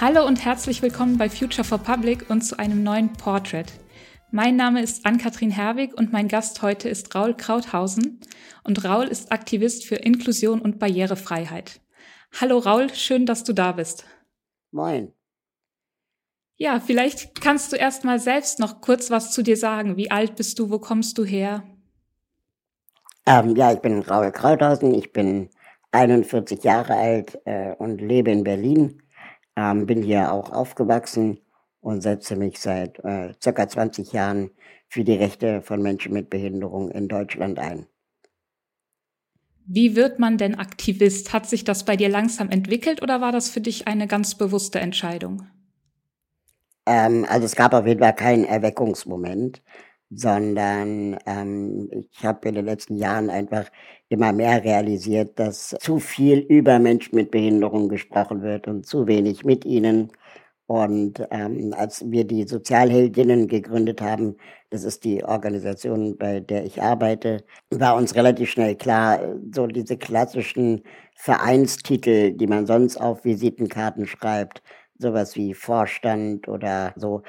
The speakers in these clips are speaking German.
Hallo und herzlich willkommen bei Future for Public und zu einem neuen Portrait. Mein Name ist Ann-Kathrin Herwig und mein Gast heute ist Raul Krauthausen. Und Raul ist Aktivist für Inklusion und Barrierefreiheit. Hallo Raul, schön, dass du da bist. Moin. Ja, vielleicht kannst du erst mal selbst noch kurz was zu dir sagen. Wie alt bist du? Wo kommst du her? Ähm, ja, ich bin Raul Krauthausen. Ich bin 41 Jahre alt äh, und lebe in Berlin. Ähm, bin hier auch aufgewachsen und setze mich seit äh, circa 20 Jahren für die Rechte von Menschen mit Behinderung in Deutschland ein. Wie wird man denn Aktivist? Hat sich das bei dir langsam entwickelt oder war das für dich eine ganz bewusste Entscheidung? Ähm, also es gab auf jeden Fall keinen Erweckungsmoment, sondern ähm, ich habe in den letzten Jahren einfach immer mehr realisiert, dass zu viel über Menschen mit Behinderung gesprochen wird und zu wenig mit ihnen. Und ähm, als wir die Sozialheldinnen gegründet haben, das ist die Organisation, bei der ich arbeite, war uns relativ schnell klar, so diese klassischen Vereinstitel, die man sonst auf Visitenkarten schreibt, sowas wie Vorstand oder so,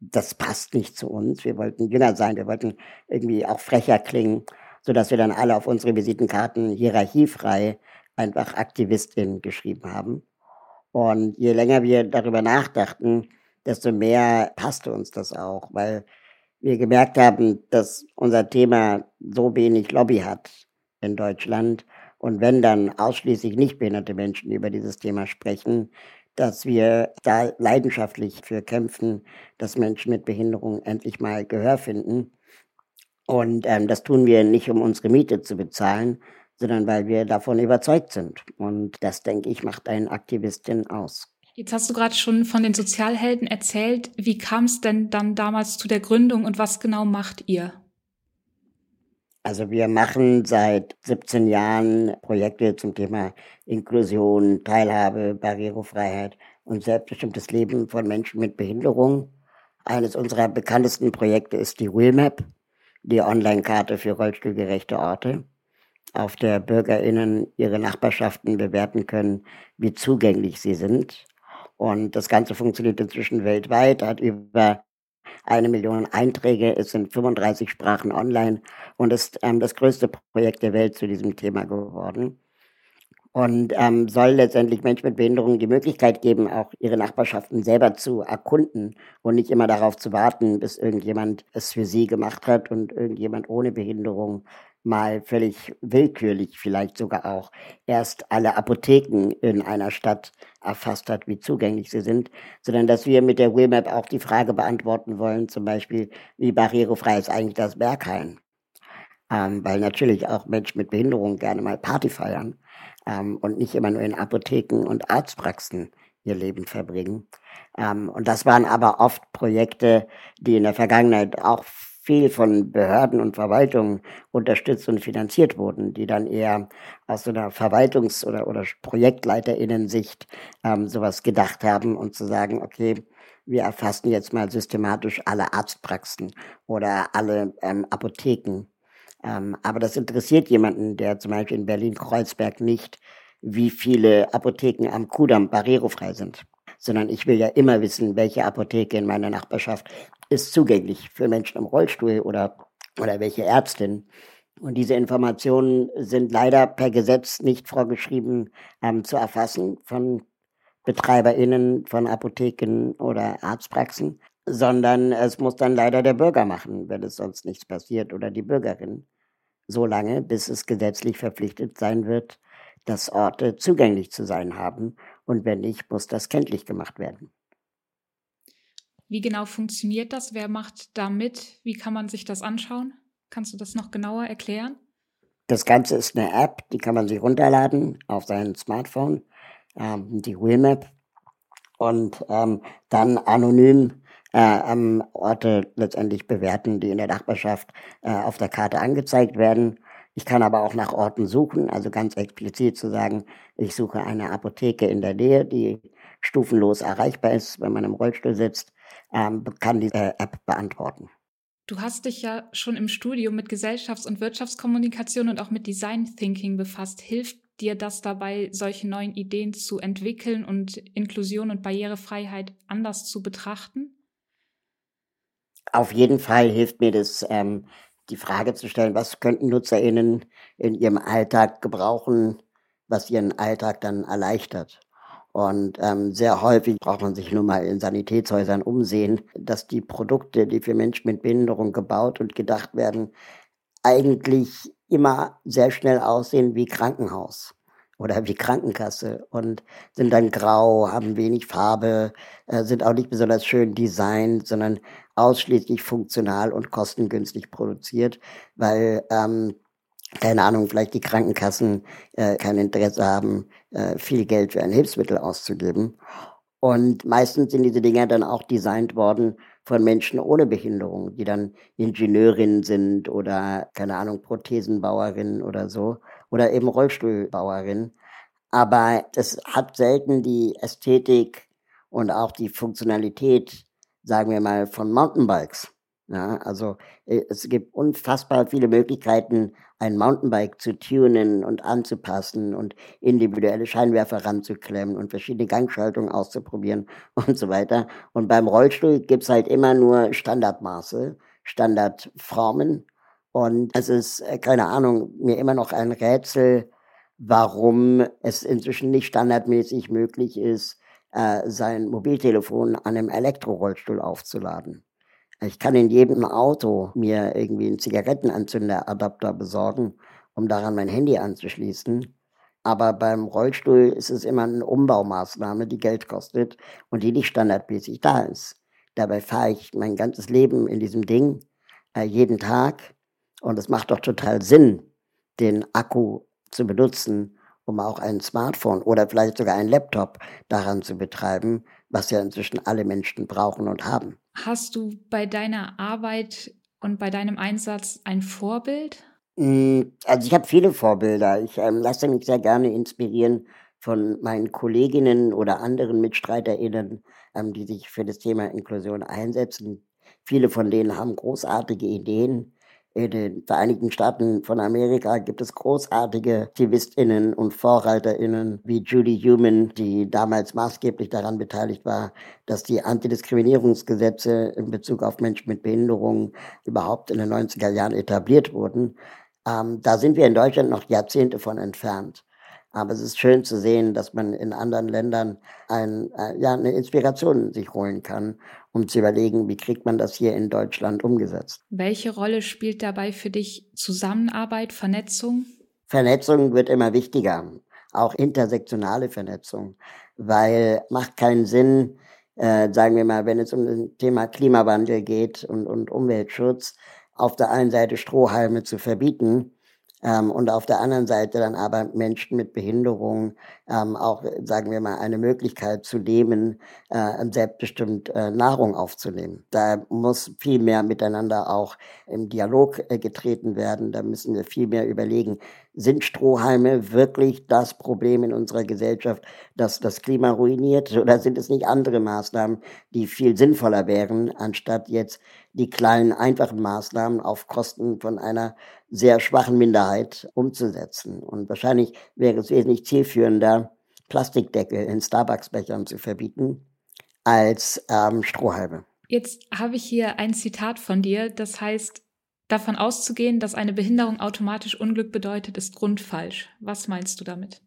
das passt nicht zu uns. Wir wollten jünger sein, wir wollten irgendwie auch frecher klingen, sodass wir dann alle auf unsere Visitenkarten hierarchiefrei einfach Aktivistin geschrieben haben. Und je länger wir darüber nachdachten, desto mehr passte uns das auch, weil wir gemerkt haben, dass unser Thema so wenig Lobby hat in Deutschland. Und wenn dann ausschließlich nicht behinderte Menschen über dieses Thema sprechen, dass wir da leidenschaftlich für kämpfen, dass Menschen mit Behinderung endlich mal Gehör finden. Und ähm, das tun wir nicht, um unsere Miete zu bezahlen, sondern weil wir davon überzeugt sind. Und das, denke ich, macht einen Aktivistin aus. Jetzt hast du gerade schon von den Sozialhelden erzählt. Wie kam es denn dann damals zu der Gründung und was genau macht ihr? Also wir machen seit 17 Jahren Projekte zum Thema Inklusion, Teilhabe, Barrierefreiheit und selbstbestimmtes Leben von Menschen mit Behinderung. Eines unserer bekanntesten Projekte ist die Wheelmap, die Online-Karte für rollstuhlgerechte Orte auf der BürgerInnen ihre Nachbarschaften bewerten können, wie zugänglich sie sind. Und das Ganze funktioniert inzwischen weltweit, hat über eine Million Einträge, ist in 35 Sprachen online und ist ähm, das größte Projekt der Welt zu diesem Thema geworden. Und ähm, soll letztendlich Menschen mit Behinderungen die Möglichkeit geben, auch ihre Nachbarschaften selber zu erkunden und nicht immer darauf zu warten, bis irgendjemand es für sie gemacht hat und irgendjemand ohne Behinderung mal völlig willkürlich vielleicht sogar auch erst alle Apotheken in einer Stadt erfasst hat, wie zugänglich sie sind, sondern dass wir mit der Wheelmap auch die Frage beantworten wollen, zum Beispiel, wie barrierefrei ist eigentlich das Berghain? Ähm, weil natürlich auch Menschen mit Behinderung gerne mal Party feiern ähm, und nicht immer nur in Apotheken und Arztpraxen ihr Leben verbringen. Ähm, und das waren aber oft Projekte, die in der Vergangenheit auch viel von Behörden und Verwaltungen unterstützt und finanziert wurden, die dann eher aus so einer Verwaltungs- oder, oder Projektleiterinnensicht ähm, sowas gedacht haben und zu sagen, okay, wir erfassen jetzt mal systematisch alle Arztpraxen oder alle ähm, Apotheken. Ähm, aber das interessiert jemanden, der zum Beispiel in Berlin-Kreuzberg nicht, wie viele Apotheken am Kudamm barrierefrei sind sondern ich will ja immer wissen, welche Apotheke in meiner Nachbarschaft ist zugänglich für Menschen im Rollstuhl oder, oder welche Ärztin. Und diese Informationen sind leider per Gesetz nicht vorgeschrieben ähm, zu erfassen von BetreiberInnen von Apotheken oder Arztpraxen, sondern es muss dann leider der Bürger machen, wenn es sonst nichts passiert oder die Bürgerin. So lange, bis es gesetzlich verpflichtet sein wird, dass Orte zugänglich zu sein haben und wenn nicht, muss das kenntlich gemacht werden. Wie genau funktioniert das? Wer macht da mit? Wie kann man sich das anschauen? Kannst du das noch genauer erklären? Das Ganze ist eine App, die kann man sich runterladen auf sein Smartphone, ähm, die Wheelmap, und ähm, dann anonym äh, ähm, Orte letztendlich bewerten, die in der Nachbarschaft äh, auf der Karte angezeigt werden. Ich kann aber auch nach Orten suchen, also ganz explizit zu sagen, ich suche eine Apotheke in der Nähe, die stufenlos erreichbar ist, wenn man im Rollstuhl sitzt, ähm, kann die äh, App beantworten. Du hast dich ja schon im Studium mit Gesellschafts- und Wirtschaftskommunikation und auch mit Design Thinking befasst. Hilft dir das dabei, solche neuen Ideen zu entwickeln und Inklusion und Barrierefreiheit anders zu betrachten? Auf jeden Fall hilft mir das, ähm, die Frage zu stellen, was könnten NutzerInnen in ihrem Alltag gebrauchen, was ihren Alltag dann erleichtert. Und ähm, sehr häufig braucht man sich nur mal in Sanitätshäusern umsehen, dass die Produkte, die für Menschen mit Behinderung gebaut und gedacht werden, eigentlich immer sehr schnell aussehen wie Krankenhaus oder wie Krankenkasse und sind dann grau, haben wenig Farbe, äh, sind auch nicht besonders schön designt, sondern ausschließlich funktional und kostengünstig produziert, weil ähm, keine Ahnung, vielleicht die Krankenkassen äh, kein Interesse haben, äh, viel Geld für ein Hilfsmittel auszugeben. Und meistens sind diese Dinger dann auch designt worden von Menschen ohne Behinderung, die dann Ingenieurinnen sind oder, keine Ahnung, Prothesenbauerinnen oder so oder eben Rollstuhlbauerinnen. Aber das hat selten die Ästhetik und auch die Funktionalität, sagen wir mal, von Mountainbikes. Ja, also äh, es gibt unfassbar viele Möglichkeiten, ein Mountainbike zu tunen und anzupassen und individuelle Scheinwerfer ranzuklemmen und verschiedene Gangschaltungen auszuprobieren und so weiter. Und beim Rollstuhl gibt's halt immer nur Standardmaße, Standardformen. Und es ist, äh, keine Ahnung, mir immer noch ein Rätsel, warum es inzwischen nicht standardmäßig möglich ist, äh, sein Mobiltelefon an einem Elektrorollstuhl aufzuladen. Ich kann in jedem Auto mir irgendwie einen Zigarettenanzünderadapter besorgen, um daran mein Handy anzuschließen. Aber beim Rollstuhl ist es immer eine Umbaumaßnahme, die Geld kostet und die nicht standardmäßig da ist. Dabei fahre ich mein ganzes Leben in diesem Ding, äh, jeden Tag. Und es macht doch total Sinn, den Akku zu benutzen, um auch ein Smartphone oder vielleicht sogar ein Laptop daran zu betreiben, was ja inzwischen alle Menschen brauchen und haben. Hast du bei deiner Arbeit und bei deinem Einsatz ein Vorbild? Hm, also ich habe viele Vorbilder. Ich ähm, lasse mich sehr gerne inspirieren von meinen Kolleginnen oder anderen MitstreiterInnen, ähm, die sich für das Thema Inklusion einsetzen. Viele von denen haben großartige Ideen in den Vereinigten Staaten von Amerika gibt es großartige AktivistInnen und VorreiterInnen wie Judy Human, die damals maßgeblich daran beteiligt war, dass die Antidiskriminierungsgesetze in Bezug auf Menschen mit Behinderungen überhaupt in den 90er Jahren etabliert wurden. Ähm, da sind wir in Deutschland noch Jahrzehnte von entfernt. Aber es ist schön zu sehen, dass man in anderen Ländern ein, äh, ja, eine Inspiration sich holen kann, um zu überlegen, wie kriegt man das hier in Deutschland umgesetzt. Welche Rolle spielt dabei für dich Zusammenarbeit, Vernetzung? Vernetzung wird immer wichtiger, auch intersektionale Vernetzung, weil macht keinen Sinn, äh, sagen wir mal, wenn es um das Thema Klimawandel geht und, und Umweltschutz, auf der einen Seite Strohhalme zu verbieten ähm, und auf der anderen Seite dann aber Menschen mit Behinderung ähm, auch, sagen wir mal, eine Möglichkeit zu nehmen, äh, selbstbestimmt äh, Nahrung aufzunehmen. Da muss viel mehr miteinander auch im Dialog äh, getreten werden. Da müssen wir viel mehr überlegen, sind Strohhalme wirklich das Problem in unserer Gesellschaft, das das Klima ruiniert? Oder sind es nicht andere Maßnahmen, die viel sinnvoller wären, anstatt jetzt die kleinen, einfachen Maßnahmen auf Kosten von einer sehr schwachen Minderheit umzusetzen? Und wahrscheinlich wäre es wesentlich zielführender, Plastikdeckel in Starbucks-Bechern zu verbieten, als ähm, Strohhalme. Jetzt habe ich hier ein Zitat von dir, das heißt, Davon auszugehen, dass eine Behinderung automatisch Unglück bedeutet, ist grundfalsch. Was meinst du damit?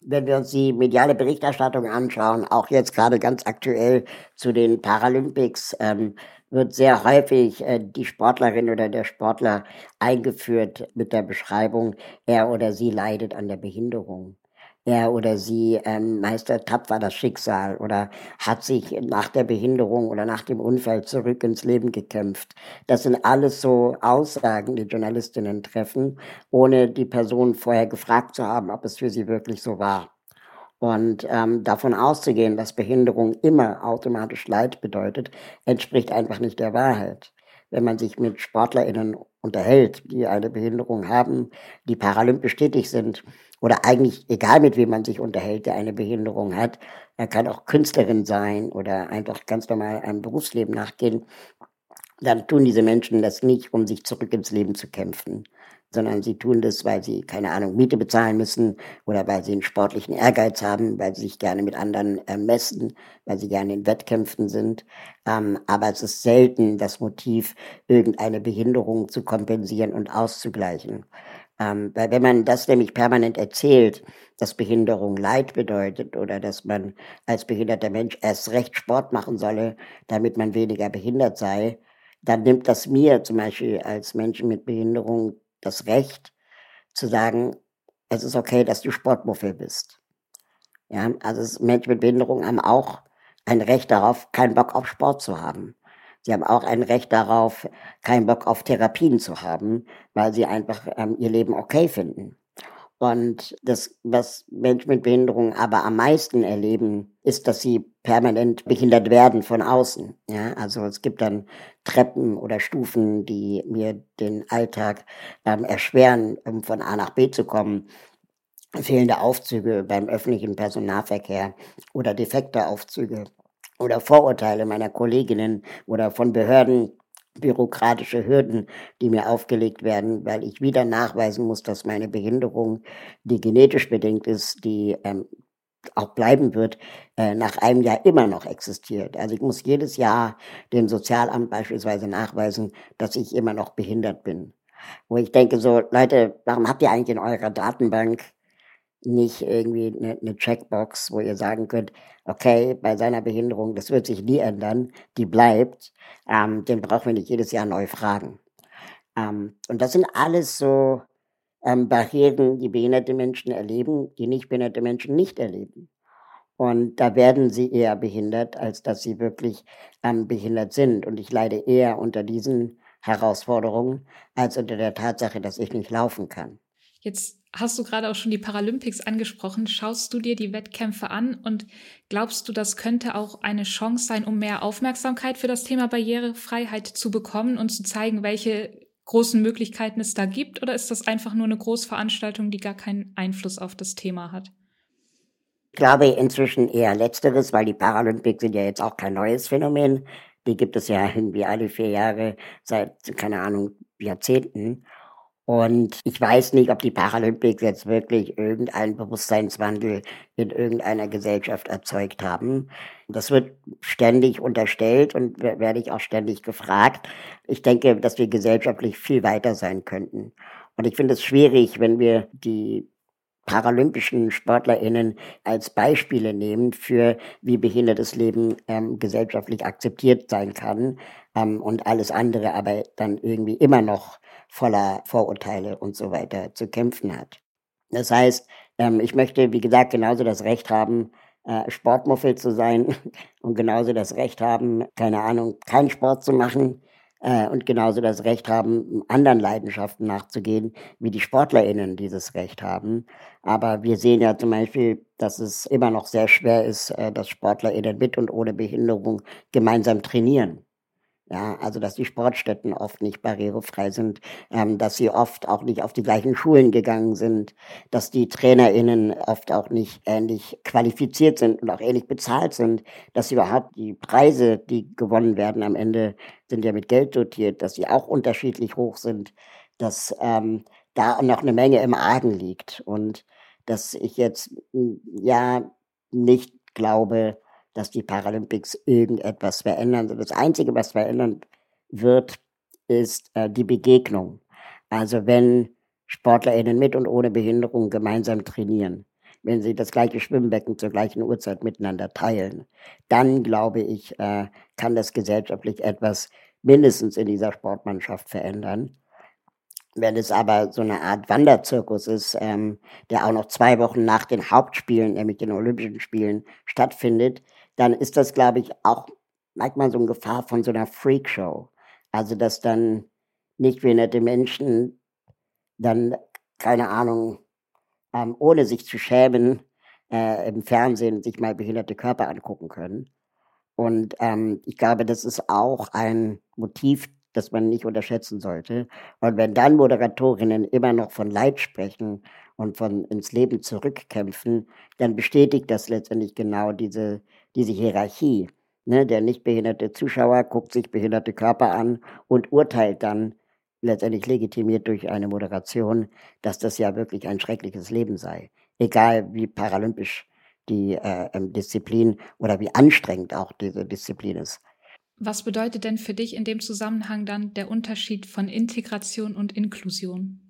Wenn wir uns die mediale Berichterstattung anschauen, auch jetzt gerade ganz aktuell zu den Paralympics, ähm, wird sehr häufig äh, die Sportlerin oder der Sportler eingeführt mit der Beschreibung, er oder sie leidet an der Behinderung er oder sie ähm, meistert tapfer das Schicksal oder hat sich nach der Behinderung oder nach dem Unfall zurück ins Leben gekämpft. Das sind alles so Aussagen, die Journalistinnen treffen, ohne die Person vorher gefragt zu haben, ob es für sie wirklich so war. Und ähm, davon auszugehen, dass Behinderung immer automatisch Leid bedeutet, entspricht einfach nicht der Wahrheit. Wenn man sich mit SportlerInnen unterhält, die eine Behinderung haben, die paralympisch tätig sind, oder eigentlich egal mit wem man sich unterhält, der eine Behinderung hat. Er kann auch Künstlerin sein oder einfach ganz normal einem Berufsleben nachgehen. Dann tun diese Menschen das nicht, um sich zurück ins Leben zu kämpfen, sondern sie tun das, weil sie, keine Ahnung, Miete bezahlen müssen oder weil sie einen sportlichen Ehrgeiz haben, weil sie sich gerne mit anderen messen, weil sie gerne in Wettkämpfen sind. Ähm, aber es ist selten das Motiv, irgendeine Behinderung zu kompensieren und auszugleichen. Ähm, weil wenn man das nämlich permanent erzählt, dass Behinderung Leid bedeutet oder dass man als behinderter Mensch erst recht Sport machen solle, damit man weniger behindert sei, dann nimmt das mir zum Beispiel als Menschen mit Behinderung das Recht zu sagen, es ist okay, dass du Sportmuffel bist. Ja, also Menschen mit Behinderung haben auch ein Recht darauf, keinen Bock auf Sport zu haben. Sie haben auch ein Recht darauf, keinen Bock auf Therapien zu haben, weil sie einfach ähm, ihr Leben okay finden. Und das, was Menschen mit Behinderung aber am meisten erleben, ist, dass sie permanent behindert werden von außen. Ja, also es gibt dann Treppen oder Stufen, die mir den Alltag ähm, erschweren, um von A nach B zu kommen. Fehlende Aufzüge beim öffentlichen Personennahverkehr oder defekte Aufzüge oder Vorurteile meiner Kolleginnen oder von Behörden, bürokratische Hürden, die mir aufgelegt werden, weil ich wieder nachweisen muss, dass meine Behinderung, die genetisch bedingt ist, die ähm, auch bleiben wird, äh, nach einem Jahr immer noch existiert. Also ich muss jedes Jahr dem Sozialamt beispielsweise nachweisen, dass ich immer noch behindert bin. Wo ich denke so, Leute, warum habt ihr eigentlich in eurer Datenbank nicht irgendwie eine, eine Checkbox, wo ihr sagen könnt, okay, bei seiner Behinderung, das wird sich nie ändern, die bleibt, ähm, den brauchen wir nicht jedes Jahr neu fragen. Ähm, und das sind alles so ähm, Barrieren, die behinderte Menschen erleben, die nicht behinderte Menschen nicht erleben. Und da werden sie eher behindert, als dass sie wirklich ähm, behindert sind. Und ich leide eher unter diesen Herausforderungen als unter der Tatsache, dass ich nicht laufen kann. Jetzt hast du gerade auch schon die Paralympics angesprochen. Schaust du dir die Wettkämpfe an und glaubst du, das könnte auch eine Chance sein, um mehr Aufmerksamkeit für das Thema Barrierefreiheit zu bekommen und zu zeigen, welche großen Möglichkeiten es da gibt? Oder ist das einfach nur eine Großveranstaltung, die gar keinen Einfluss auf das Thema hat? Ich glaube inzwischen eher letzteres, weil die Paralympics sind ja jetzt auch kein neues Phänomen. Die gibt es ja irgendwie alle vier Jahre seit, keine Ahnung, Jahrzehnten. Und ich weiß nicht, ob die Paralympics jetzt wirklich irgendeinen Bewusstseinswandel in irgendeiner Gesellschaft erzeugt haben. Das wird ständig unterstellt und werde ich auch ständig gefragt. Ich denke, dass wir gesellschaftlich viel weiter sein könnten. Und ich finde es schwierig, wenn wir die paralympischen SportlerInnen als Beispiele nehmen für, wie behindertes Leben ähm, gesellschaftlich akzeptiert sein kann ähm, und alles andere aber dann irgendwie immer noch voller Vorurteile und so weiter zu kämpfen hat. Das heißt, ähm, ich möchte, wie gesagt, genauso das Recht haben, äh, Sportmuffel zu sein und genauso das Recht haben, keine Ahnung, keinen Sport zu machen äh, und genauso das Recht haben, anderen Leidenschaften nachzugehen, wie die SportlerInnen dieses Recht haben. Aber wir sehen ja zum Beispiel, dass es immer noch sehr schwer ist, äh, dass SportlerInnen mit und ohne Behinderung gemeinsam trainieren. Ja, also dass die Sportstätten oft nicht barrierefrei sind, ähm, dass sie oft auch nicht auf die gleichen Schulen gegangen sind, dass die TrainerInnen oft auch nicht ähnlich qualifiziert sind und auch ähnlich bezahlt sind, dass überhaupt die Preise, die gewonnen werden am Ende, sind ja mit Geld dotiert, dass sie auch unterschiedlich hoch sind, dass ähm, da noch eine Menge im Argen liegt. Und dass ich jetzt ja nicht glaube, dass die Paralympics irgendetwas verändern. Das Einzige, was verändern wird, ist äh, die Begegnung. Also wenn SportlerInnen mit und ohne Behinderung gemeinsam trainieren, wenn sie das gleiche Schwimmbecken zur gleichen Uhrzeit miteinander teilen, dann glaube ich, äh, kann das gesellschaftlich etwas mindestens in dieser Sportmannschaft verändern. Wenn es aber so eine Art Wanderzirkus ist, ähm, der auch noch zwei Wochen nach den Hauptspielen, nämlich den Olympischen Spielen, stattfindet, dann ist das, glaube ich, auch manchmal so eine Gefahr von so einer Freakshow. Also, dass dann nicht behinderte Menschen dann, keine Ahnung, ähm, ohne sich zu schämen, äh, im Fernsehen sich mal behinderte Körper angucken können. Und ähm, ich glaube, das ist auch ein Motiv, das man nicht unterschätzen sollte. Und wenn dann Moderatorinnen immer noch von Leid sprechen und von ins Leben zurückkämpfen, dann bestätigt das letztendlich genau diese diese Hierarchie. Ne? Der nicht behinderte Zuschauer guckt sich behinderte Körper an und urteilt dann letztendlich legitimiert durch eine Moderation, dass das ja wirklich ein schreckliches Leben sei. Egal wie paralympisch die äh, ähm, Disziplin oder wie anstrengend auch diese Disziplin ist. Was bedeutet denn für dich in dem Zusammenhang dann der Unterschied von Integration und Inklusion?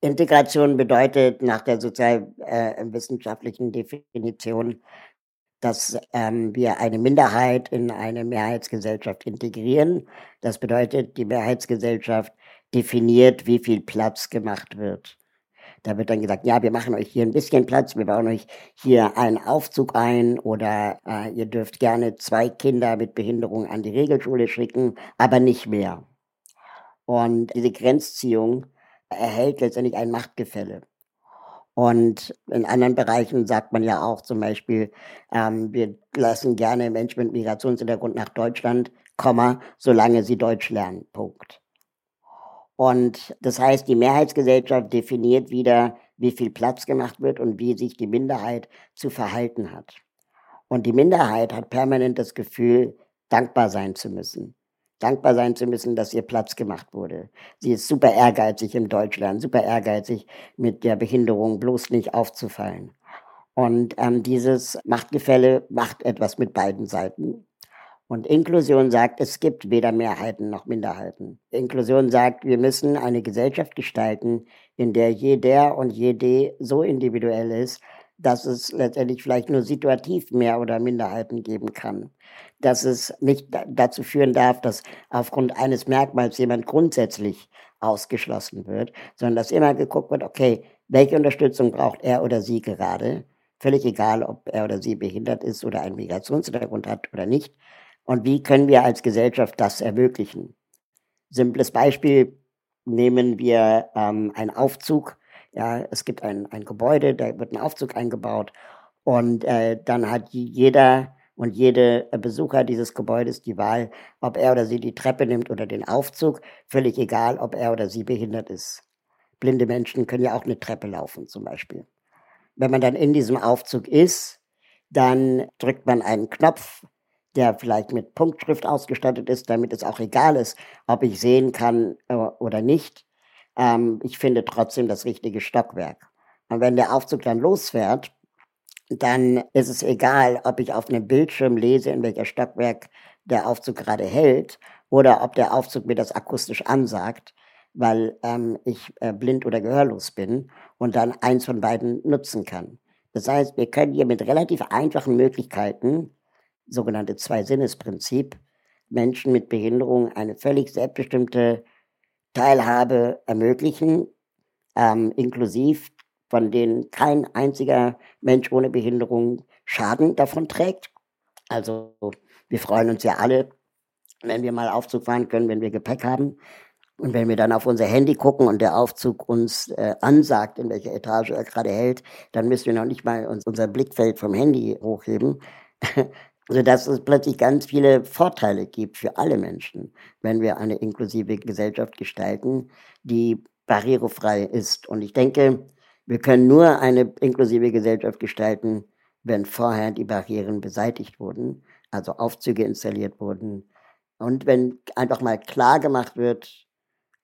Integration bedeutet nach der sozialwissenschaftlichen äh, Definition, dass ähm, wir eine Minderheit in eine Mehrheitsgesellschaft integrieren. Das bedeutet, die Mehrheitsgesellschaft definiert, wie viel Platz gemacht wird. Da wird dann gesagt, ja, wir machen euch hier ein bisschen Platz, wir bauen euch hier einen Aufzug ein oder äh, ihr dürft gerne zwei Kinder mit Behinderung an die Regelschule schicken, aber nicht mehr. Und diese Grenzziehung erhält letztendlich ein Machtgefälle. Und in anderen Bereichen sagt man ja auch zum Beispiel, ähm, wir lassen gerne Menschen mit Migrationshintergrund nach Deutschland, Komma, solange sie Deutsch lernen. Punkt. Und das heißt, die Mehrheitsgesellschaft definiert wieder, wie viel Platz gemacht wird und wie sich die Minderheit zu verhalten hat. Und die Minderheit hat permanent das Gefühl, dankbar sein zu müssen. Dankbar sein zu müssen, dass ihr Platz gemacht wurde. Sie ist super ehrgeizig im Deutschland, super ehrgeizig mit der Behinderung bloß nicht aufzufallen. Und ähm, dieses Machtgefälle macht etwas mit beiden Seiten. Und Inklusion sagt, es gibt weder Mehrheiten noch Minderheiten. Inklusion sagt, wir müssen eine Gesellschaft gestalten, in der jeder und jede so individuell ist, dass es letztendlich vielleicht nur situativ mehr oder Minderheiten geben kann. Dass es nicht dazu führen darf, dass aufgrund eines Merkmals jemand grundsätzlich ausgeschlossen wird, sondern dass immer geguckt wird, okay, welche Unterstützung braucht er oder sie gerade? Völlig egal, ob er oder sie behindert ist oder einen Migrationshintergrund hat oder nicht. Und wie können wir als Gesellschaft das ermöglichen? Simples Beispiel nehmen wir ähm, einen Aufzug. Ja, es gibt ein, ein Gebäude, da wird ein Aufzug eingebaut und äh, dann hat jeder und jede Besucher dieses Gebäudes die Wahl, ob er oder sie die Treppe nimmt oder den Aufzug, völlig egal, ob er oder sie behindert ist. Blinde Menschen können ja auch eine Treppe laufen zum Beispiel. Wenn man dann in diesem Aufzug ist, dann drückt man einen Knopf, der vielleicht mit Punktschrift ausgestattet ist, damit es auch egal ist, ob ich sehen kann äh, oder nicht. Ähm, ich finde trotzdem das richtige Stockwerk. Und wenn der Aufzug dann losfährt, dann ist es egal, ob ich auf einem Bildschirm lese, in welcher Stockwerk der Aufzug gerade hält oder ob der Aufzug mir das akustisch ansagt, weil ähm, ich äh, blind oder gehörlos bin und dann eins von beiden nutzen kann. Das heißt, wir können hier mit relativ einfachen Möglichkeiten sogenannte Zwei-Sinnes-Prinzip, Menschen mit Behinderung eine völlig selbstbestimmte Teilhabe ermöglichen, ähm, inklusiv von denen kein einziger Mensch ohne Behinderung Schaden davon trägt. Also wir freuen uns ja alle, wenn wir mal Aufzug fahren können, wenn wir Gepäck haben. Und wenn wir dann auf unser Handy gucken und der Aufzug uns äh, ansagt, in welcher Etage er gerade hält, dann müssen wir noch nicht mal uns, unser Blickfeld vom Handy hochheben, sodass es plötzlich ganz viele Vorteile gibt für alle Menschen, wenn wir eine inklusive Gesellschaft gestalten, die barrierefrei ist. Und ich denke, wir können nur eine inklusive Gesellschaft gestalten, wenn vorher die Barrieren beseitigt wurden, also Aufzüge installiert wurden und wenn einfach mal klar gemacht wird,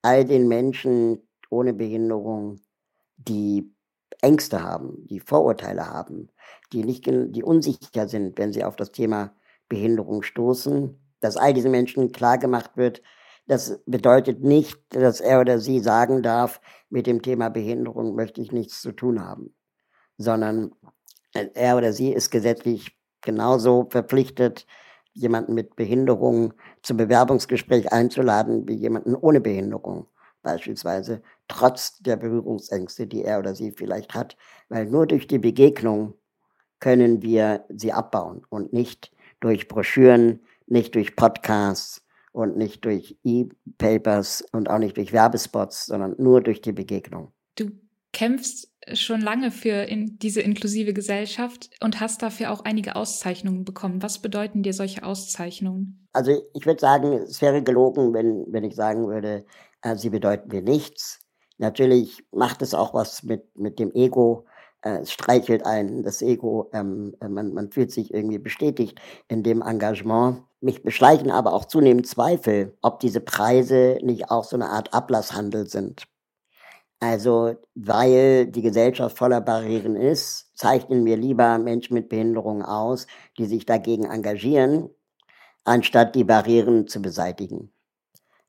all den Menschen ohne Behinderung, die Ängste haben, die Vorurteile haben, die nicht, die unsicher sind, wenn sie auf das Thema Behinderung stoßen, dass all diesen Menschen klar gemacht wird, das bedeutet nicht, dass er oder sie sagen darf, mit dem Thema Behinderung möchte ich nichts zu tun haben, sondern er oder sie ist gesetzlich genauso verpflichtet, jemanden mit Behinderung zum Bewerbungsgespräch einzuladen wie jemanden ohne Behinderung beispielsweise, trotz der Berührungsängste, die er oder sie vielleicht hat, weil nur durch die Begegnung können wir sie abbauen und nicht durch Broschüren, nicht durch Podcasts und nicht durch E-Papers und auch nicht durch Werbespots, sondern nur durch die Begegnung. Du kämpfst schon lange für in diese inklusive Gesellschaft und hast dafür auch einige Auszeichnungen bekommen. Was bedeuten dir solche Auszeichnungen? Also ich würde sagen, es wäre gelogen, wenn, wenn ich sagen würde, äh, sie bedeuten mir nichts. Natürlich macht es auch was mit, mit dem Ego, es streichelt einen das Ego, ähm, man, man fühlt sich irgendwie bestätigt in dem Engagement. Mich beschleichen aber auch zunehmend Zweifel, ob diese Preise nicht auch so eine Art Ablasshandel sind. Also, weil die Gesellschaft voller Barrieren ist, zeichnen wir lieber Menschen mit Behinderungen aus, die sich dagegen engagieren, anstatt die Barrieren zu beseitigen.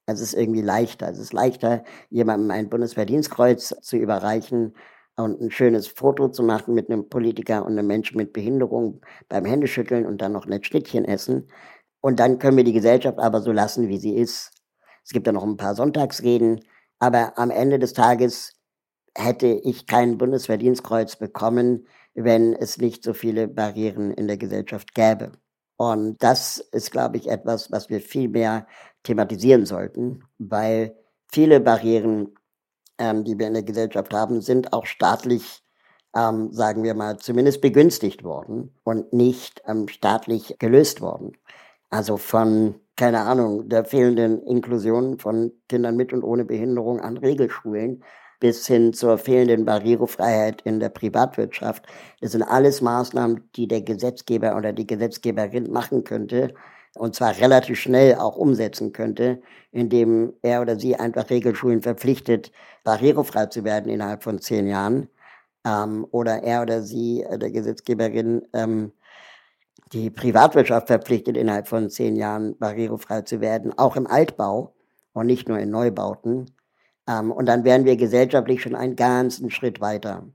Es ist irgendwie leichter. Es ist leichter, jemandem ein Bundesverdienstkreuz zu überreichen und ein schönes Foto zu machen mit einem Politiker und einem Menschen mit Behinderung beim Händeschütteln und dann noch ein Schnittchen essen. Und dann können wir die Gesellschaft aber so lassen, wie sie ist. Es gibt ja noch ein paar Sonntagsreden, aber am Ende des Tages hätte ich kein Bundesverdienstkreuz bekommen, wenn es nicht so viele Barrieren in der Gesellschaft gäbe. Und das ist, glaube ich, etwas, was wir viel mehr thematisieren sollten, weil viele Barrieren, ähm, die wir in der Gesellschaft haben, sind auch staatlich, ähm, sagen wir mal, zumindest begünstigt worden und nicht ähm, staatlich gelöst worden. Also von, keine Ahnung, der fehlenden Inklusion von Kindern mit und ohne Behinderung an Regelschulen bis hin zur fehlenden Barrierefreiheit in der Privatwirtschaft. Das sind alles Maßnahmen, die der Gesetzgeber oder die Gesetzgeberin machen könnte und zwar relativ schnell auch umsetzen könnte, indem er oder sie einfach Regelschulen verpflichtet, barrierefrei zu werden innerhalb von zehn Jahren. Ähm, oder er oder sie, äh, der Gesetzgeberin, ähm, die Privatwirtschaft verpflichtet, innerhalb von zehn Jahren barrierefrei zu werden, auch im Altbau und nicht nur in Neubauten. Ähm, und dann wären wir gesellschaftlich schon einen ganzen Schritt weiter.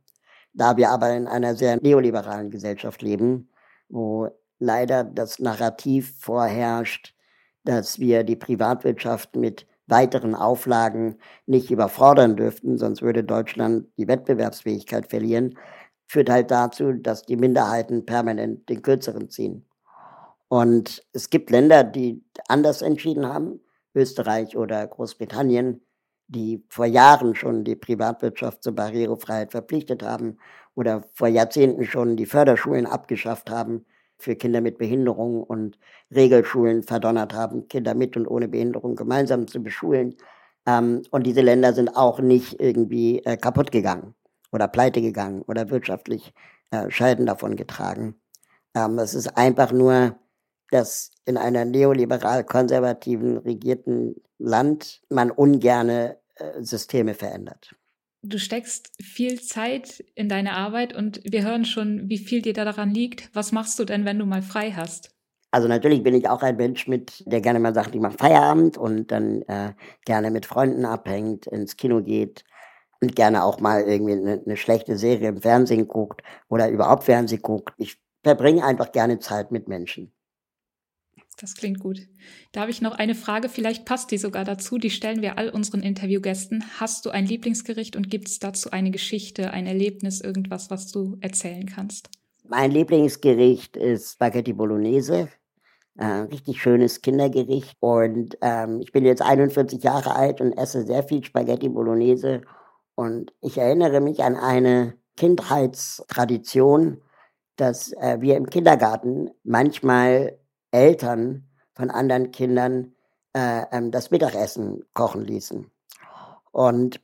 Da wir aber in einer sehr neoliberalen Gesellschaft leben, wo leider das Narrativ vorherrscht, dass wir die Privatwirtschaft mit weiteren Auflagen nicht überfordern dürften, sonst würde Deutschland die Wettbewerbsfähigkeit verlieren, führt halt dazu, dass die Minderheiten permanent den Kürzeren ziehen. Und es gibt Länder, die anders entschieden haben, Österreich oder Großbritannien, die vor Jahren schon die Privatwirtschaft zur Barrierefreiheit verpflichtet haben oder vor Jahrzehnten schon die Förderschulen abgeschafft haben für Kinder mit Behinderung und Regelschulen verdonnert haben, Kinder mit und ohne Behinderung gemeinsam zu beschulen. Ähm, und diese Länder sind auch nicht irgendwie äh, kaputt gegangen oder pleite gegangen oder wirtschaftlich äh, Scheiden davon getragen. Ähm, es ist einfach nur, dass in einer neoliberal-konservativen regierten Land man ungerne äh, Systeme verändert. Du steckst viel Zeit in deine Arbeit und wir hören schon, wie viel dir da daran liegt. Was machst du denn, wenn du mal frei hast? Also natürlich bin ich auch ein Mensch mit, der gerne mal sagt, ich mache Feierabend und dann äh, gerne mit Freunden abhängt, ins Kino geht und gerne auch mal irgendwie eine, eine schlechte Serie im Fernsehen guckt oder überhaupt Fernsehen guckt. Ich verbringe einfach gerne Zeit mit Menschen. Das klingt gut. Da habe ich noch eine Frage, vielleicht passt die sogar dazu, die stellen wir all unseren Interviewgästen. Hast du ein Lieblingsgericht und gibt es dazu eine Geschichte, ein Erlebnis, irgendwas, was du erzählen kannst? Mein Lieblingsgericht ist Spaghetti Bolognese. Äh, richtig schönes Kindergericht. Und ähm, ich bin jetzt 41 Jahre alt und esse sehr viel Spaghetti Bolognese. Und ich erinnere mich an eine Kindheitstradition, dass äh, wir im Kindergarten manchmal Eltern von anderen Kindern äh, ähm, das Mittagessen kochen ließen. Und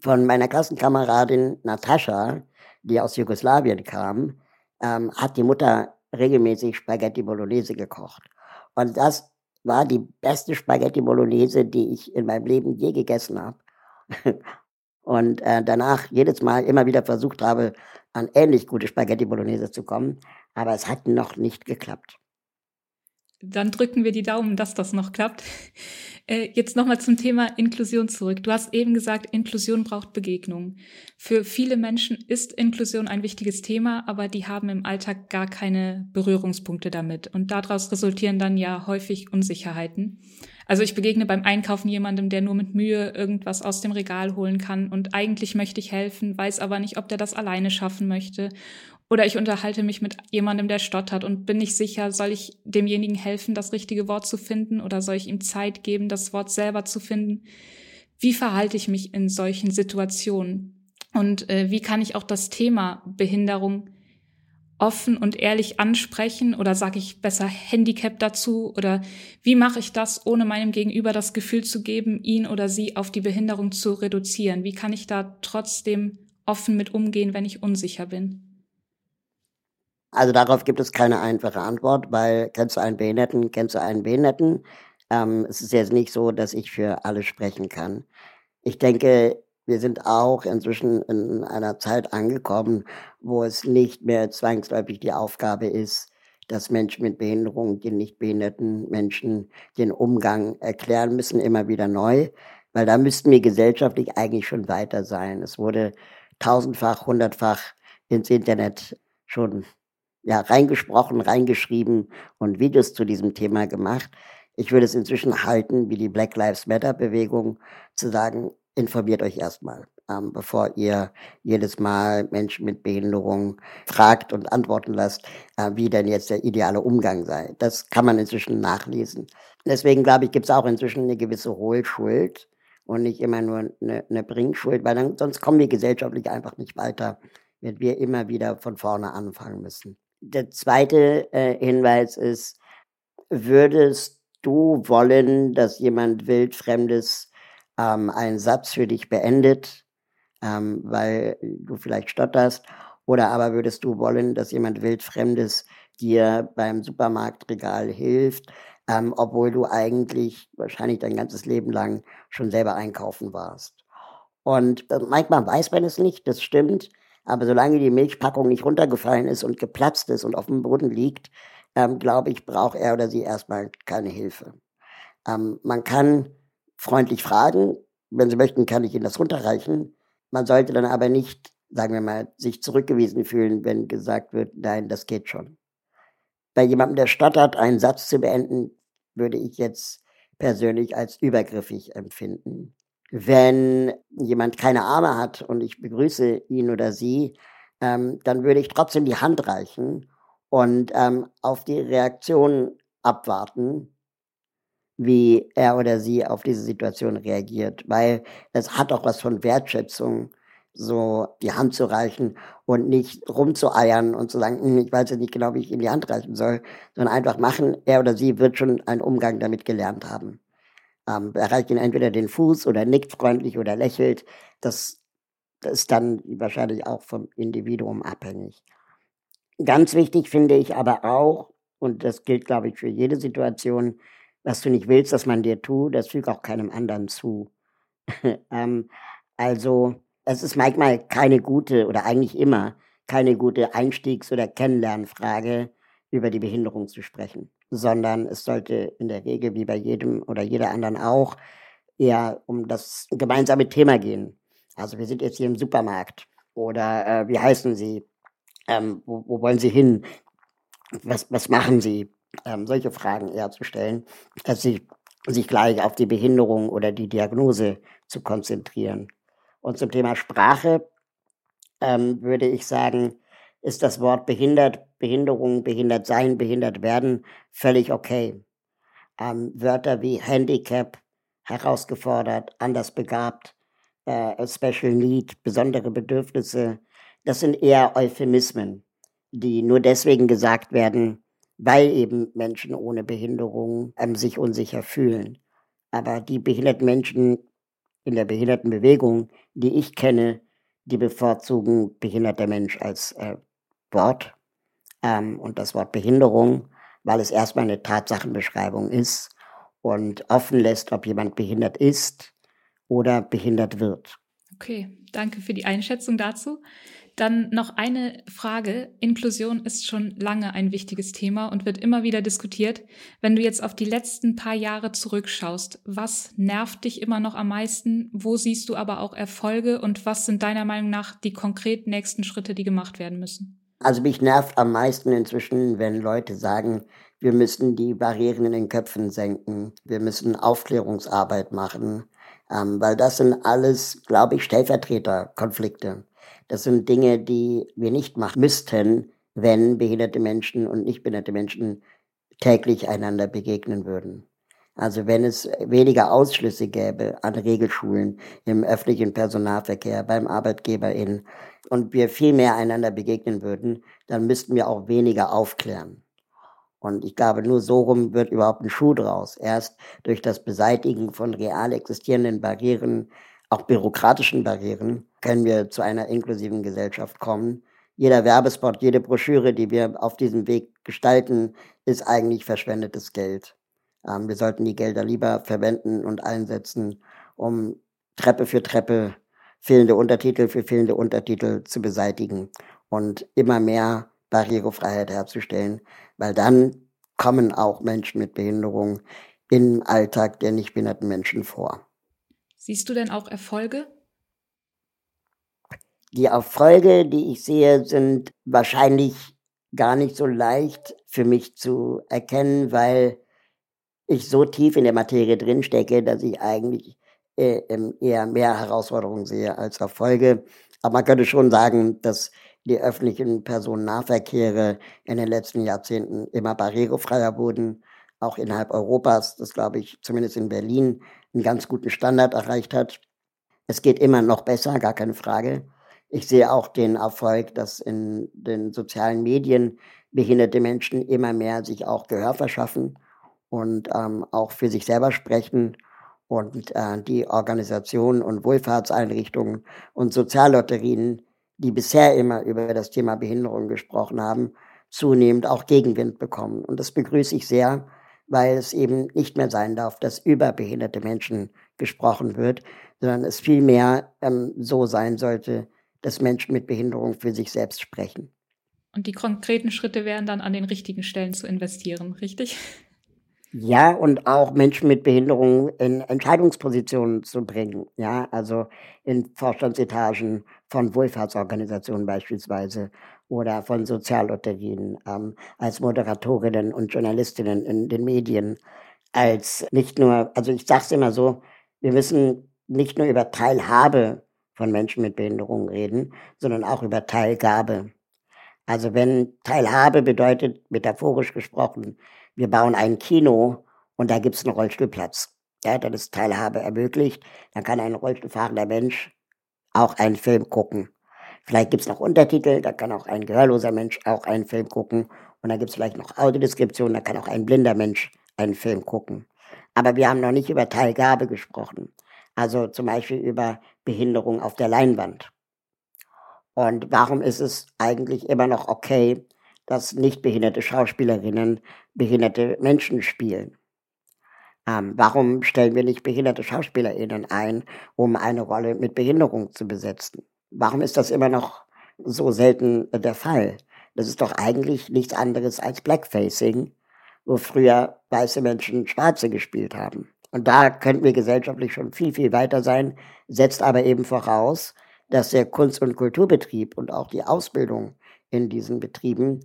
von meiner Klassenkameradin Natascha, die aus Jugoslawien kam, ähm, hat die Mutter regelmäßig Spaghetti Bolognese gekocht. Und das war die beste Spaghetti Bolognese, die ich in meinem Leben je gegessen habe. Und äh, danach jedes Mal immer wieder versucht habe, an ähnlich gute Spaghetti Bolognese zu kommen. Aber es hat noch nicht geklappt. Dann drücken wir die Daumen, dass das noch klappt. Äh, jetzt nochmal zum Thema Inklusion zurück. Du hast eben gesagt, Inklusion braucht Begegnung. Für viele Menschen ist Inklusion ein wichtiges Thema, aber die haben im Alltag gar keine Berührungspunkte damit. Und daraus resultieren dann ja häufig Unsicherheiten. Also ich begegne beim Einkaufen jemandem, der nur mit Mühe irgendwas aus dem Regal holen kann und eigentlich möchte ich helfen, weiß aber nicht, ob der das alleine schaffen möchte. Oder ich unterhalte mich mit jemandem, der stottert und bin nicht sicher, soll ich demjenigen helfen, das richtige Wort zu finden oder soll ich ihm Zeit geben, das Wort selber zu finden? Wie verhalte ich mich in solchen Situationen? Und äh, wie kann ich auch das Thema Behinderung offen und ehrlich ansprechen oder sage ich besser Handicap dazu oder wie mache ich das, ohne meinem Gegenüber das Gefühl zu geben, ihn oder sie auf die Behinderung zu reduzieren? Wie kann ich da trotzdem offen mit umgehen, wenn ich unsicher bin? Also darauf gibt es keine einfache Antwort, weil kennst du einen Behinderten, kennst du einen Behinderten. Ähm, es ist jetzt nicht so, dass ich für alle sprechen kann. Ich denke, wir sind auch inzwischen in einer Zeit angekommen, wo es nicht mehr zwangsläufig die Aufgabe ist, dass Menschen mit Behinderung den nicht behinderten Menschen den Umgang erklären müssen, immer wieder neu, weil da müssten wir gesellschaftlich eigentlich schon weiter sein. Es wurde tausendfach, hundertfach ins Internet schon ja, reingesprochen, reingeschrieben und Videos zu diesem Thema gemacht. Ich würde es inzwischen halten, wie die Black Lives Matter Bewegung, zu sagen, informiert euch erstmal, ähm, bevor ihr jedes Mal Menschen mit Behinderung fragt und antworten lasst, äh, wie denn jetzt der ideale Umgang sei. Das kann man inzwischen nachlesen. Deswegen glaube ich, gibt es auch inzwischen eine gewisse Hohlschuld und nicht immer nur eine, eine Bringschuld, weil dann, sonst kommen wir gesellschaftlich einfach nicht weiter, wenn wir immer wieder von vorne anfangen müssen. Der zweite äh, Hinweis ist, würdest du wollen, dass jemand wildfremdes ähm, einen Satz für dich beendet, ähm, weil du vielleicht stotterst, oder aber würdest du wollen, dass jemand wildfremdes dir beim Supermarktregal hilft, ähm, obwohl du eigentlich wahrscheinlich dein ganzes Leben lang schon selber einkaufen warst. Und äh, manchmal weiß man es nicht, das stimmt, aber solange die Milchpackung nicht runtergefallen ist und geplatzt ist und auf dem Boden liegt, ähm, glaube ich, braucht er oder sie erstmal keine Hilfe. Ähm, man kann freundlich fragen. Wenn Sie möchten, kann ich Ihnen das runterreichen. Man sollte dann aber nicht, sagen wir mal, sich zurückgewiesen fühlen, wenn gesagt wird, nein, das geht schon. Bei jemandem, der stottert, einen Satz zu beenden, würde ich jetzt persönlich als übergriffig empfinden. Wenn jemand keine Arme hat und ich begrüße ihn oder sie, ähm, dann würde ich trotzdem die Hand reichen und ähm, auf die Reaktion abwarten wie er oder sie auf diese Situation reagiert, weil es hat auch was von Wertschätzung, so die Hand zu reichen und nicht rumzueiern und zu sagen, hm, ich weiß jetzt nicht genau, wie ich ihm die Hand reichen soll, sondern einfach machen, er oder sie wird schon einen Umgang damit gelernt haben. Ähm, er reicht ihnen entweder den Fuß oder nickt freundlich oder lächelt. Das, das ist dann wahrscheinlich auch vom Individuum abhängig. Ganz wichtig finde ich aber auch, und das gilt, glaube ich, für jede Situation, was du nicht willst, dass man dir tut, das fügt auch keinem anderen zu. ähm, also es ist manchmal keine gute oder eigentlich immer keine gute Einstiegs- oder Kennenlernfrage, über die Behinderung zu sprechen, sondern es sollte in der Regel wie bei jedem oder jeder anderen auch eher um das gemeinsame Thema gehen. Also wir sind jetzt hier im Supermarkt oder äh, wie heißen Sie? Ähm, wo, wo wollen Sie hin? Was, was machen Sie? ähm, solche Fragen eher zu stellen, als sich, sich gleich auf die Behinderung oder die Diagnose zu konzentrieren. Und zum Thema Sprache ähm, würde ich sagen, ist das Wort behindert, Behinderung, behindert sein, behindert werden völlig okay. Ähm, Wörter wie Handicap, herausgefordert, anders begabt, äh, Special Need, besondere Bedürfnisse, das sind eher Euphemismen, die nur deswegen gesagt werden, weil eben Menschen ohne Behinderung ähm, sich unsicher fühlen. Aber die behinderten Menschen in der Behindertenbewegung, die ich kenne, die bevorzugen behinderter Mensch als äh, Wort ähm, und das Wort Behinderung, weil es erstmal eine Tatsachenbeschreibung ist und offen lässt, ob jemand behindert ist oder behindert wird. Okay, danke für die Einschätzung dazu. Dann noch eine Frage. Inklusion ist schon lange ein wichtiges Thema und wird immer wieder diskutiert. Wenn du jetzt auf die letzten paar Jahre zurückschaust, was nervt dich immer noch am meisten? Wo siehst du aber auch Erfolge und was sind deiner Meinung nach die konkret nächsten Schritte, die gemacht werden müssen? Also mich nervt am meisten inzwischen, wenn Leute sagen, wir müssen die Barrieren in den Köpfen senken, wir müssen Aufklärungsarbeit machen, ähm, weil das sind alles, glaube ich, Stellvertreterkonflikte. Das sind Dinge, die wir nicht machen müssten, wenn behinderte Menschen und nicht behinderte Menschen täglich einander begegnen würden. Also wenn es weniger Ausschlüsse gäbe an Regelschulen, im öffentlichen Personalverkehr, beim Arbeitgeberin und wir viel mehr einander begegnen würden, dann müssten wir auch weniger aufklären. Und ich glaube, nur so rum wird überhaupt ein Schuh draus. Erst durch das Beseitigen von real existierenden Barrieren auch bürokratischen Barrieren können wir zu einer inklusiven Gesellschaft kommen. Jeder Werbespot, jede Broschüre, die wir auf diesem Weg gestalten, ist eigentlich verschwendetes Geld. Ähm, wir sollten die Gelder lieber verwenden und einsetzen, um Treppe für Treppe fehlende Untertitel für fehlende Untertitel zu beseitigen und immer mehr Barrierefreiheit herzustellen, weil dann kommen auch Menschen mit Behinderung im Alltag der nicht behinderten Menschen vor. Siehst du denn auch Erfolge? Die Erfolge, die ich sehe, sind wahrscheinlich gar nicht so leicht für mich zu erkennen, weil ich so tief in der Materie drinstecke, dass ich eigentlich äh, eher mehr Herausforderungen sehe als Erfolge. Aber man könnte schon sagen, dass die öffentlichen Personennahverkehre in den letzten Jahrzehnten immer barrierefreier wurden, auch innerhalb Europas, das glaube ich zumindest in Berlin einen ganz guten Standard erreicht hat. Es geht immer noch besser, gar keine Frage. Ich sehe auch den Erfolg, dass in den sozialen Medien behinderte Menschen immer mehr sich auch Gehör verschaffen und ähm, auch für sich selber sprechen und äh, die Organisationen und Wohlfahrtseinrichtungen und Soziallotterien die bisher immer über das Thema Behinderung gesprochen haben, zunehmend auch Gegenwind bekommen. Und das begrüße ich sehr, weil es eben nicht mehr sein darf, dass über behinderte Menschen gesprochen wird, sondern es vielmehr ähm, so sein sollte, dass Menschen mit Behinderung für sich selbst sprechen. Und die konkreten Schritte wären dann an den richtigen Stellen zu investieren, richtig? Ja, und auch Menschen mit Behinderung in Entscheidungspositionen zu bringen. Ja, also in Vorstandsetagen von Wohlfahrtsorganisationen beispielsweise oder von Soziallotterien, ähm, als Moderatorinnen und Journalistinnen in den Medien, als nicht nur, also ich sage es immer so, wir müssen nicht nur über Teilhabe von Menschen mit Behinderung reden, sondern auch über Teilgabe. Also wenn Teilhabe bedeutet, metaphorisch gesprochen, wir bauen ein Kino und da gibt es einen Rollstuhlplatz. Ja, dann ist Teilhabe ermöglicht. Dann kann ein Rollstuhlfahrender Mensch auch einen Film gucken. Vielleicht gibt es noch Untertitel, da kann auch ein gehörloser Mensch auch einen Film gucken. Und dann gibt es vielleicht noch Audiodeskription, da kann auch ein blinder Mensch einen Film gucken. Aber wir haben noch nicht über Teilgabe gesprochen. Also zum Beispiel über Behinderung auf der Leinwand. Und warum ist es eigentlich immer noch okay, dass nicht behinderte Schauspielerinnen behinderte Menschen spielen. Ähm, warum stellen wir nicht behinderte Schauspielerinnen ein, um eine Rolle mit Behinderung zu besetzen? Warum ist das immer noch so selten der Fall? Das ist doch eigentlich nichts anderes als Blackfacing, wo früher weiße Menschen Schwarze gespielt haben. Und da könnten wir gesellschaftlich schon viel, viel weiter sein, setzt aber eben voraus, dass der Kunst- und Kulturbetrieb und auch die Ausbildung in diesen Betrieben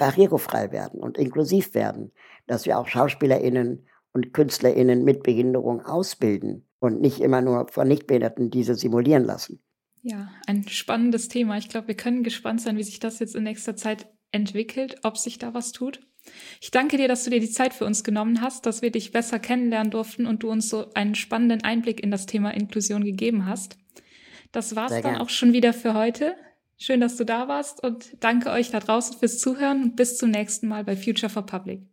barrierefrei werden und inklusiv werden, dass wir auch Schauspielerinnen und Künstlerinnen mit Behinderung ausbilden und nicht immer nur von Nichtbehinderten diese simulieren lassen. Ja, ein spannendes Thema. Ich glaube, wir können gespannt sein, wie sich das jetzt in nächster Zeit entwickelt, ob sich da was tut. Ich danke dir, dass du dir die Zeit für uns genommen hast, dass wir dich besser kennenlernen durften und du uns so einen spannenden Einblick in das Thema Inklusion gegeben hast. Das war's dann auch schon wieder für heute. Schön, dass du da warst und danke euch da draußen fürs Zuhören und bis zum nächsten Mal bei Future for Public.